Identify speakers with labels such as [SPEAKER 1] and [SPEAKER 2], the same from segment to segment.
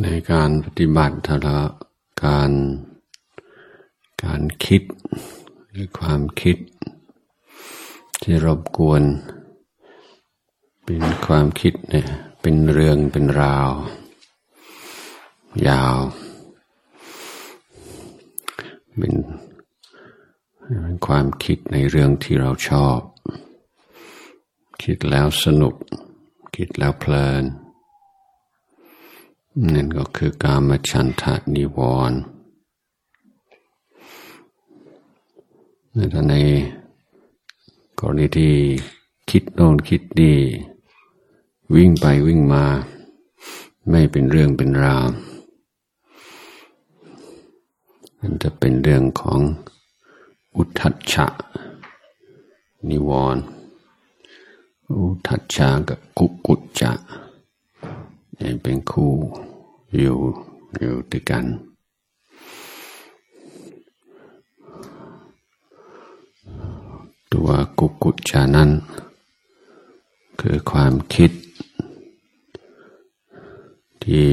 [SPEAKER 1] ในการปฏิบัติถ้าเราการการคิดหรือความคิด ที่รบกวน เป็นความคิดเนี่ยเป็นเรื่องเป็นราว ยาว เป็นเป็นความคิดในเรื่องที่เราชอบ คิดแล้วสนุก คิดแล้วเพลิน นั่นก็คือกามฉันทะนิวรณ์ในกรณีที่คิดโน่นคิดดี วิ่งไปวิ่งมา ไม่เป็นเรื่องเป็นราวมันจะเป็นเรื่องของอุทัชะนิวรณ์อุทัชะกับกุกุจจะ เป็นคู่อยู่อยู่ด้วยกัน ตัวกุกุจานั้น คือความคิด ที่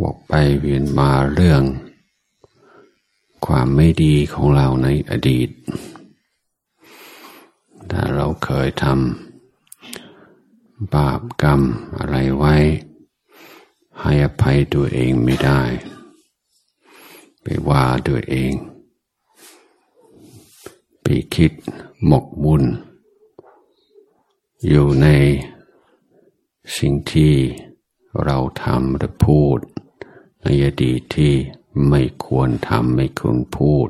[SPEAKER 1] วกไปเวียนมาเรื่อง ความไม่ดีของเราในอดีต ถ้าเราเคยทำ บาปกรรมอะไรไว้ ให้อภัยตัวเองไม่ได้ ไปว่าตัวเอง ไปคิดหมกบุญ อยู่ในสิ่งที่เราทำหรือพูด ในอดีตที่ไม่ควรทำไม่ควรพูด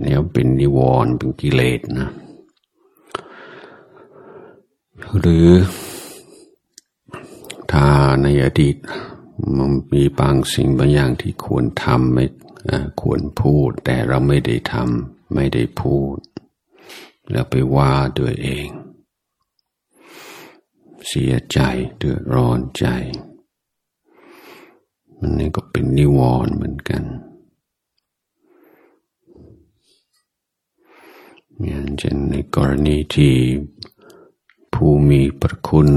[SPEAKER 1] เนี่ยเป็นนิวรณ์เป็นกิเลสนะ หรือถ้าในอดีตมันมีบางสิ่งบางอย่างที่ควรทำไม่ควรพูด แต่เราไม่ได้ทำไม่ได้พูด แล้วไปว่าตัวเอง เสียใจเดือดร้อนใจ มันนี่ก็เป็นนิวรณ์เหมือนกันอย่างเช่นในกรณีที่ ผู้มีประคุณ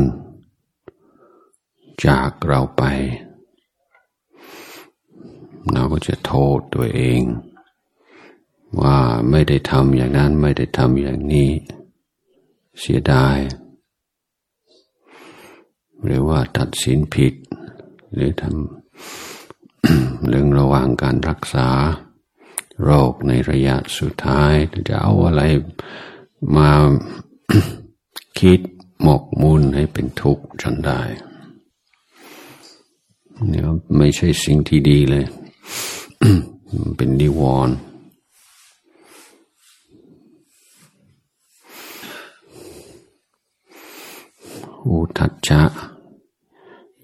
[SPEAKER 1] จากเราไป เราก็จะโทษตัวเอง ว่าไม่ได้ทำอย่างนั้นไม่ได้ทำอย่างนี้ เสียดาย หรือว่าตัดสินผิด หรือทำเรื่องระหว่างการรักษา โรคในระยะสุดท้ายจะเอาอะไรมา คิดหมกมุ่นให้เป็นทุกข์จนได้เนี่ยไม่ใช่สิ่งที่ดีเลย เป็นนิวรณ์อุทัจจะ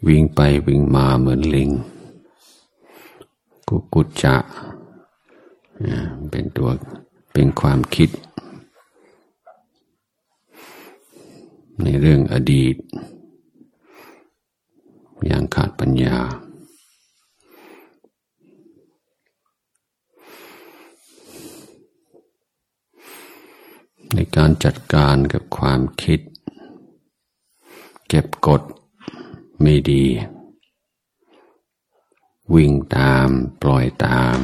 [SPEAKER 1] วิ่งไปวิ่งมาเหมือนลิง กุกุจจะเป็นตัวเป็นความคิด ในเรื่องอดีต อย่างขาดปัญญา ในการจัดการกับความคิด เก็บกดไม่ดี วิ่งตามปล่อยตาม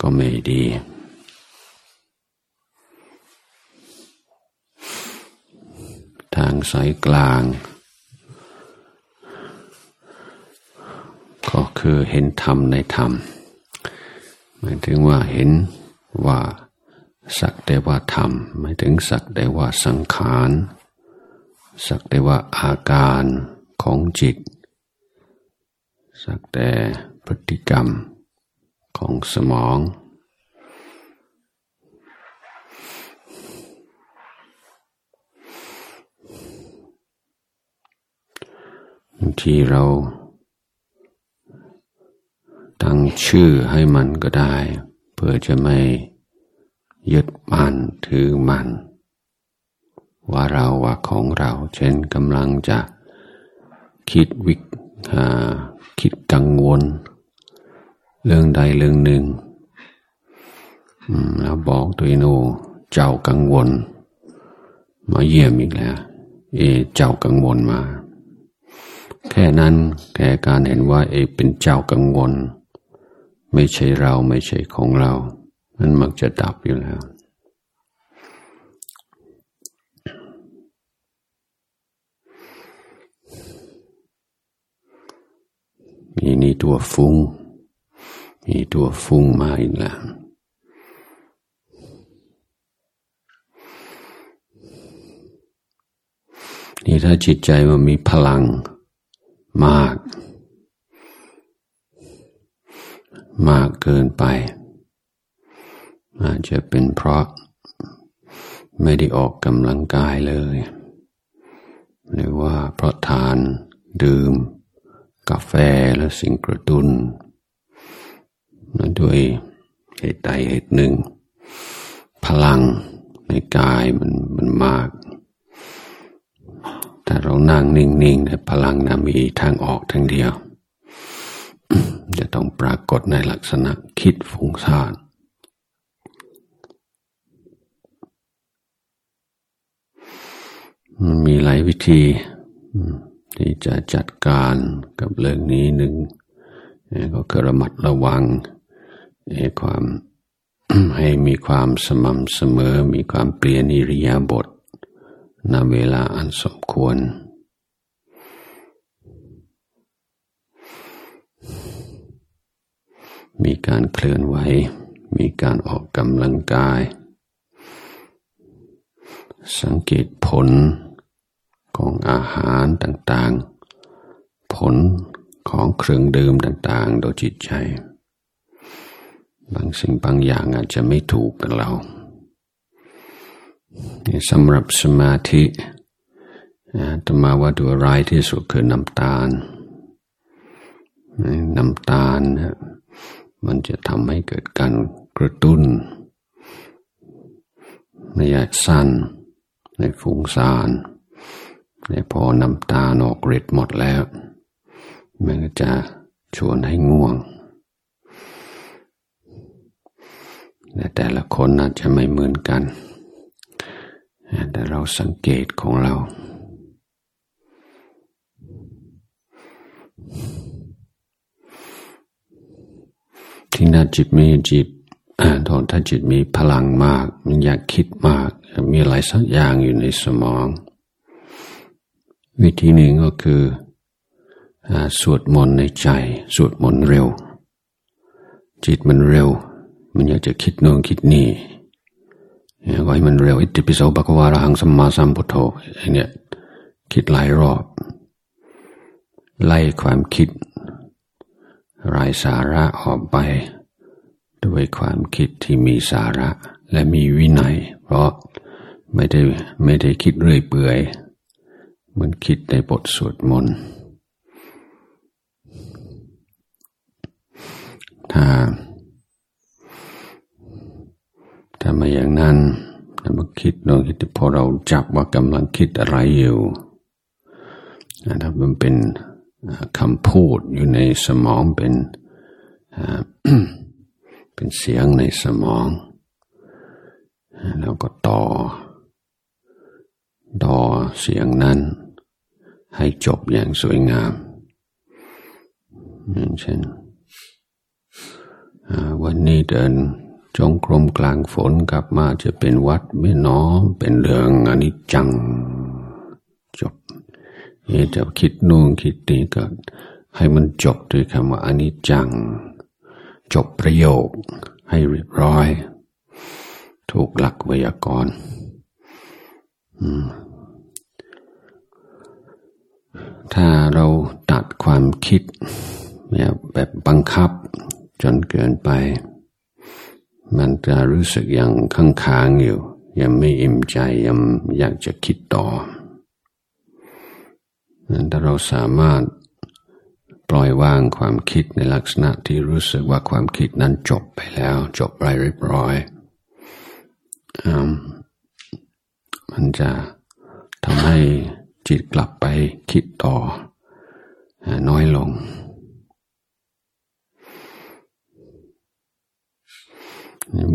[SPEAKER 1] ก็ไม่ดี ทางสายกลาง ก็คือเห็นธรรมในธรรม หมายถึงว่าเห็นว่าสักแต่ว่าธรรม หมายถึงสักแต่ว่าสังขาร สักแต่ว่าอาการของจิต สักแต่พฤติกรรมของสมอง ที่เรา ตั้งชื่อให้มันก็ได้ เพื่อจะไม่ยึดมันถือมัน ว่าเราว่าของเรา เช่นกำลังจะคิดวิกคิดกังวล เรื่องใดเรื่องหนึ่งแล้วบอกตัวโนเจ้ากังวล มาเยี่ยมอีกแล้ว เอเจ้ากังวลมา แค่นั้นแค่การเห็นว่าเอเป็นเจ้ากังวล ไม่ใช่เราไม่ใช่ของเรามันมักจะดับอยู่แล้วมีนี่ตัวฟุง้ง มีตัวฟุ้งมาอีกแล้วนี่ถ้าจิตใจมันมีพลัง มาก มากเกินไป อาจจะเป็นเพราะไม่ได้ออกกำลังกายเลย หรือว่าเพราะทานดื่ม กาแฟและสิ่งกระตุ้นด้วยเหตุใดเหตุหนึ่ง พลังในกายมันมันมาก ถ้าเรานั่งนิ่งๆแต่พลังนะมีทางออกทางเดียว จะต้องปรากฏในลักษณะคิดฟุ้งซ่านมันมีหลายวิธีที่จะจัดการกับเรื่องนี้หนึ่งก็คือระมัดระวังความให้มีความสม่ำเสมอ มีความเปลี่ยนอิริยาบถ ณเวลาอันสมควร มีการเคลื่อนไหว มีการออกกำลังกาย สังเกตผลของอาหารต่างๆ ผลของเครื่องดื่มต่างๆ โดยจิตใจ บางสิ่งบางอย่างอาจจะไม่ถูกกับเรา สำหรับสมาธิตมาว่าตัวร้ายที่สุดคือน้ำตาล น้ำตาลมันจะทำให้เกิดการกระตุ้นในระยะสั้น ในฟุ้งซ่านในพอน้ำตาลออกฤทธิ์หมดแล้ว มันก็จะชวนให้ง่วง แต่แต่ละคนอาจจะไม่เหมือนกัน แต่เราสังเกตของเรา ที่น่าจิตมีจิตถ้าจิตมีพลังมาก มันอยากคิดมาก มีอะไรสักอย่างอยู่ในสมอง วิธีหนึ่งก็คือสวดมนต์ในใจ สวดมนต์เร็ว จิตมันเร็ว มันอยากจะคิดโน่นคิดนี่ ก็ให้มันเร็วอิติปิโสปะกวาระหังสัมมาสัมพุทโธไอเนี่ยคิดหลายรอบ ไล่ความคิดไร้สาระออกไป ด้วยความคิดที่มีสาระและมีวินัย เพราะไม่ได้ไม่ได้คิดเรื่อยเปื่อยมันคิดในบทสวดมนต์ถ้า ถ้ามาอย่างนั้นถ้ามาคิดลองคิดพอเราจับว่ากำลังคิดอะไรอยู่ถ้ามันเป็นคำพูดอยู่ในสมองเป็นเป็นเสียงในสมอง แล้วก็ต่อ ต่อเสียงนั้น ให้จบอย่างสวยงามอย่างเช่นวันนี้เดิน จงกรมกลางฝนกลับมาจะเป็นวัดไม่น้อเป็นเรื่องอนิจจัง จบเอจะคิดนู่นคิดนี่ก็ให้มันจบด้วยคำว่าอนิจจัง จบประโยคให้เรียบร้อย ถูกหลักไวยากรณ์ถ้าเราตัดความคิดแบบบังคับจนเกินไป มันจะรู้สึกยังค้างค้างอยู่ ยังไม่อิ่มใจยังอยากจะคิดต่อนั้นถ้าเราสามารถปล่อยวางความคิดในลักษณะที่รู้สึกว่าความคิดนั้นจบไปแล้ว จบไปเรียบร้อยมันจะทำให้จิตกลับไปคิดต่อน้อยลง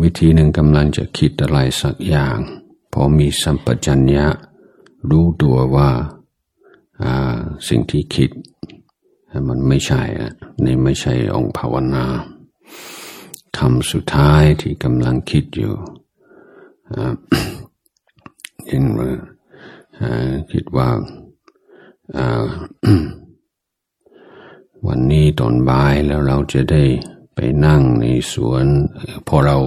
[SPEAKER 1] วิธีหนึ่งกำลังจะคิดอะไรสักอย่าง พอมีสัมปชัญญะ รู้ตัวว่าสิ่งที่คิด มันไม่ใช่อะนี่ไม่ใช่องค์ภาวนาคำสุดท้ายที่กำลังคิดอยู่ยินว่าคิดว่าวันนี้ตอนบ่ายแล้วเราจะได้ ไปนั่งในสวนพอเรา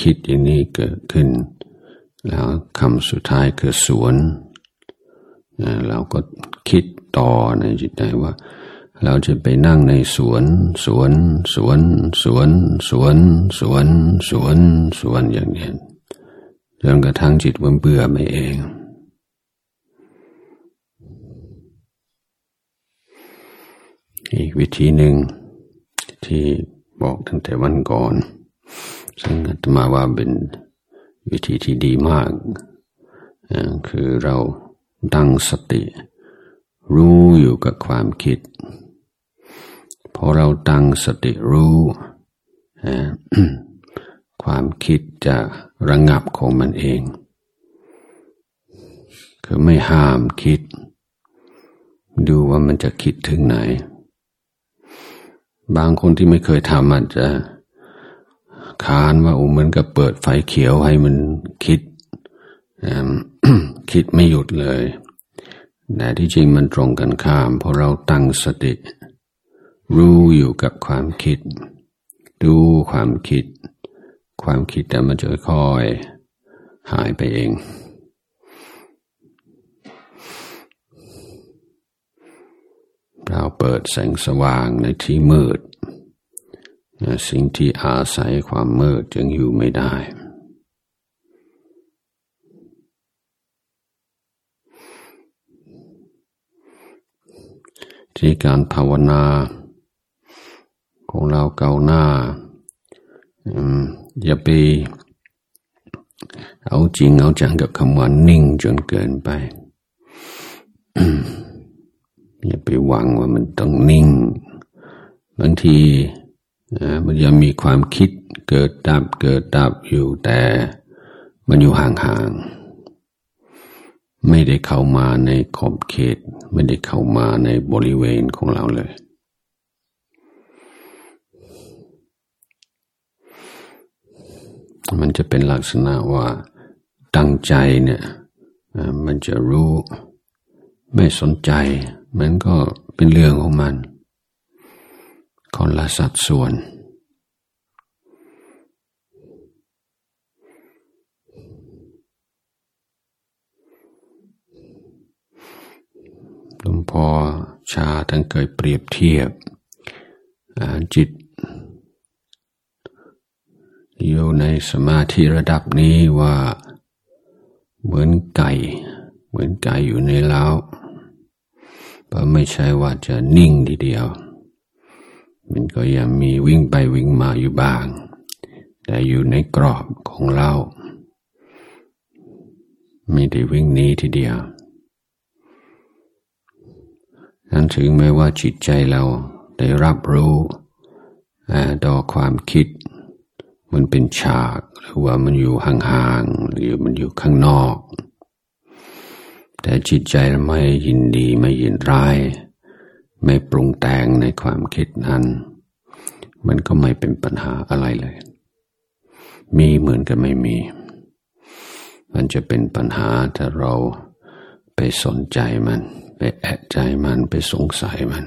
[SPEAKER 1] คิดอย่างนี้เกิดขึ้น แล้วคำสุดท้ายคือสวนเราก็คิดต่อในจิตใจว่า เราจะไปนั่งในสวนสวนสวนสวนสวนสวนสวนสวนอย่างนี้จนกระทั่งจิตมันเบื่อไม่เองอีกวิธีหนึ่ง ที่บอกตั้งแต่วันก่อน ซึ่งอาตมาว่าเป็นวิธีที่ดีมาก คือเราตั้งสติ รู้อยู่กับความคิด พอเราตั้งสติรู้ความคิดจะระงับของมันเอง คือไม่ห้ามคิด ดูว่ามันจะคิดถึงไหน บางคนที่ไม่เคยทำอาจจะคานว่าโอ้เหมือนกับเปิดไฟเขียวให้มันคิดคิดไม่หยุดเลยแต่ที่จริงมันตรงกันข้าม เพอเราตั้งสติ รู้อยู่กับความคิด ดูความคิด ความคิดแต่มันจะค่อยหายไปเอง เราเปิดแสงสว่างในที่มืด สิ่งที่อาศัยความมืดจึงอยู่ไม่ได้ ที่การภาวนา ของเราเก่าหน้าอย่าไปเอาจริงเอาจังกับคำว่านิ่งจนเกินไป อย่าไปหวังว่ามันต้องนิ่ง บางทีมันยังมีความคิดเกิดดับเกิดดับอยู่แต่มันอยู่ห่างๆ ไม่ได้เข้ามาในขอบเขต ไม่ได้เข้ามาในบริเวณของเราเลย มันจะเป็นลักษณะว่าตั้งใจเนี่ยมันจะรู้ไม่สนใจ มันก็เป็นเรื่องของมันคนละสัดส่วน หลวงพ่อชาท่านเคยเปรียบเทียบจิตอยู่ในสมาธิระดับนี้ว่าเหมือนไก่ เหมือนไก่อยู่ในเล้า เพราะไม่ใช่ว่าจะนิ่งทีเดียว มันก็ยังมีวิ่งไปวิ่งมาอยู่บ้าง แต่อยู่ในกรอบของเราไม่ได้วิ่งหนีทีเดียว นั้นถึงแม้ว่าจิตใจเราได้รับรู้ต่อความคิด มันเป็นฉาก หรือว่ามันอยู่ห่างๆ หรือมันอยู่ข้างนอก แต่จิตใจไม่ยินดีไม่ยินร้าย ไม่ปรุงแต่งในความคิดนั้น มันก็ไม่เป็นปัญหาอะไรเลย มีเหมือนกับไม่มี มันจะเป็นปัญหาถ้าเราไปสนใจมัน ไปแอะใจมันไปสงสัยมัน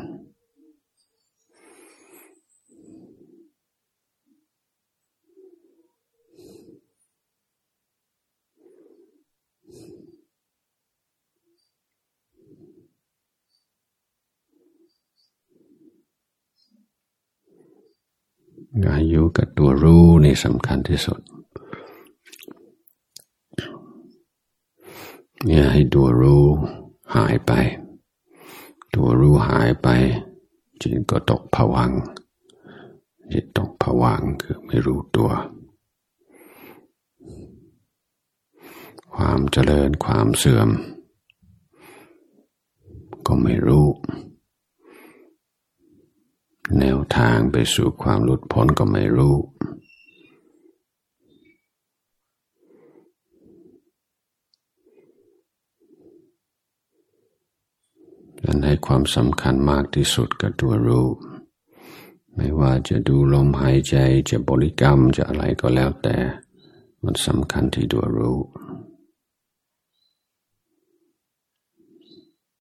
[SPEAKER 1] การอยู่กับตัวรู้นี่สำคัญที่สุด เนี่ยให้ตัวรู้หายไป ตัวรู้หายไป จิตก็ตกผวัง จิตตกผวังคือไม่รู้ตัว ความเจริญความเสื่อม ก็ไม่รู้ แนวทางไปสู่ความหลุดพ้นก็ไม่รู้านให้ความสำคัญมากที่สุดกับตัวรู้ ไม่ว่าจะดูลมหายใจจะบริกรรมจะอะไรก็แล้วแต่ มันสำคัญที่ตัวรู้